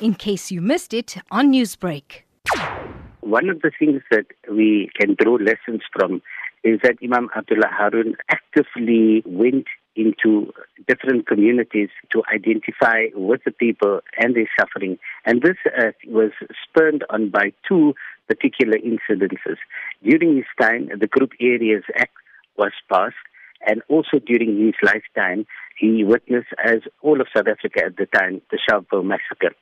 in case you missed it on Newsbreak. One of the things that we can draw lessons from is that Imam Abdullah Haron actively went into different communities to identify with the people and their suffering. And this uh, was spurred on by two particular incidences. During his time, the Group Areas Act was passed, and also during his lifetime, he witnessed, as all of South Africa at the time, the Sharpeville massacre.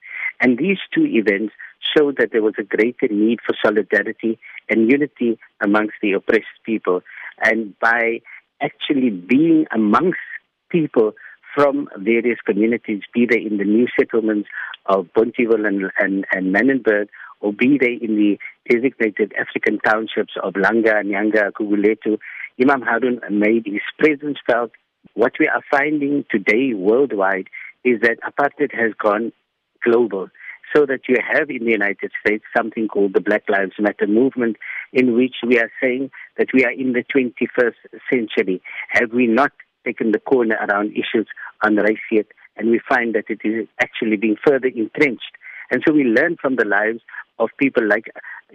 And these two events showed that there was a greater need for solidarity and unity amongst the oppressed people. And by actually being amongst people from various communities, be they in the new settlements of Bonteheuwel and, and, and Manenberg, or be they in the designated African townships of Langa, Nyanga, Guguletu, Imam Haron made his presence felt. What we are finding today worldwide is that apartheid has gone global. So that you have in the United States something called the Black Lives Matter movement, in which we are saying that we are in the 21st century. Have we not taken the corner around issues on race yet? And we find that it is actually being further entrenched. And so we learn from the lives of people like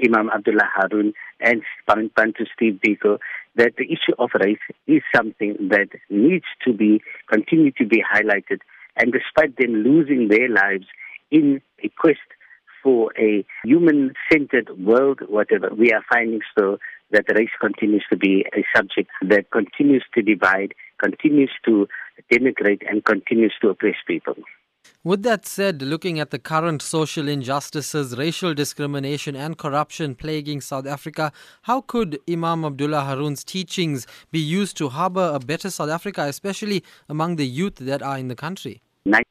Imam Abdullah Haron and Bantu Steve Biko that the issue of race is something that needs to be continue to be highlighted. And despite them losing their lives in a quest for a human-centered world, whatever, we are finding still that race continues to be a subject that continues to divide, continues to denigrate, and continues to oppress people. With that said, looking at the current social injustices, racial discrimination, and corruption plaguing South Africa, how could Imam Abdullah Haron's teachings be used to harbour a better South Africa, especially among the youth that are in the country?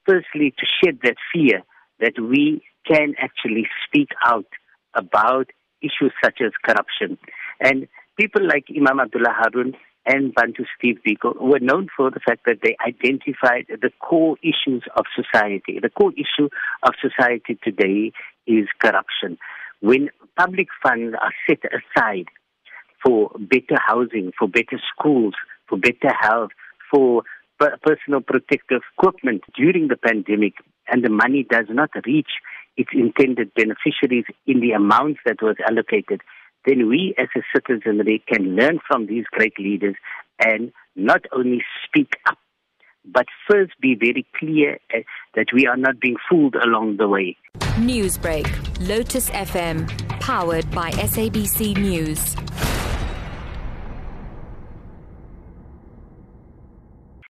Firstly, to shed that fear that we can actually speak out about issues such as corruption. And people like Imam Abdullah Haron and Bantu Steve Biko were known for the fact that they identified the core issues of society. The core issue of society today is corruption. When public funds are set aside for better housing, for better schools, for better health, for personal protective equipment during the pandemic, and the money does not reach its intended beneficiaries in the amounts that was allocated, then we as a citizenry can learn from these great leaders and not only speak up, but first be very clear eh, that we are not being fooled along the way. Newsbreak, Lotus FM, powered by SABC News.